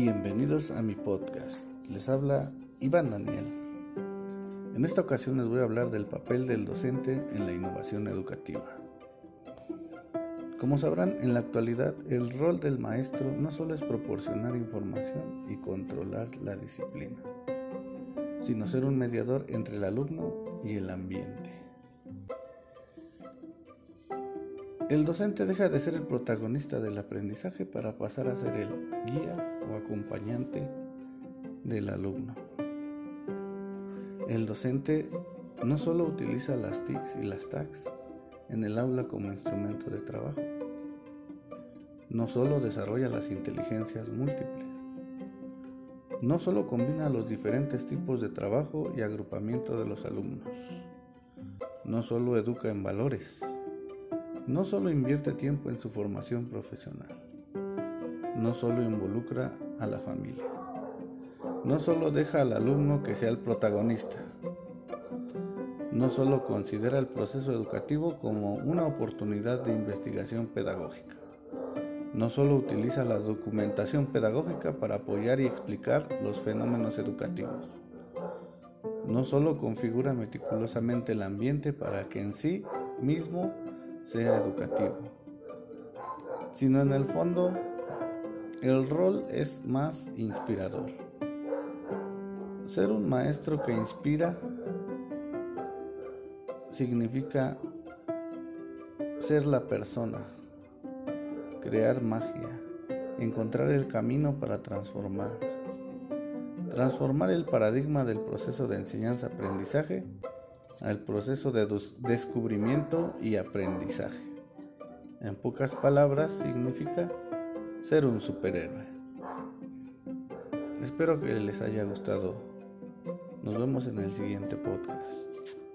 Bienvenidos a mi podcast. Les habla Iván Daniel. En esta ocasión les voy a hablar del papel del docente en la innovación educativa. Como sabrán, en la actualidad el rol del maestro no solo es proporcionar información y controlar la disciplina, sino ser un mediador entre el alumno y el ambiente. El docente deja de ser el protagonista del aprendizaje para pasar a ser el guía o acompañante del alumno. El docente no solo utiliza las TICs y las TACs en el aula como instrumento de trabajo, no solo desarrolla las inteligencias múltiples, no solo combina los diferentes tipos de trabajo y agrupamiento de los alumnos, no solo educa en valores, no solo invierte tiempo en su formación profesional, no solo involucra a la familia, no solo deja al alumno que sea el protagonista, no solo considera el proceso educativo como una oportunidad de investigación pedagógica, no solo utiliza la documentación pedagógica para apoyar y explicar los fenómenos educativos, no solo configura meticulosamente el ambiente para que en sí mismo sea educativo, sino en el fondo el rol es más inspirador. Ser un maestro que inspira significa ser la persona, crear magia, encontrar el camino para transformar, transformar el paradigma del proceso de enseñanza-aprendizaje al proceso de descubrimiento y aprendizaje. En pocas palabras, significa ser un superhéroe. Espero que les haya gustado. Nos vemos en el siguiente podcast.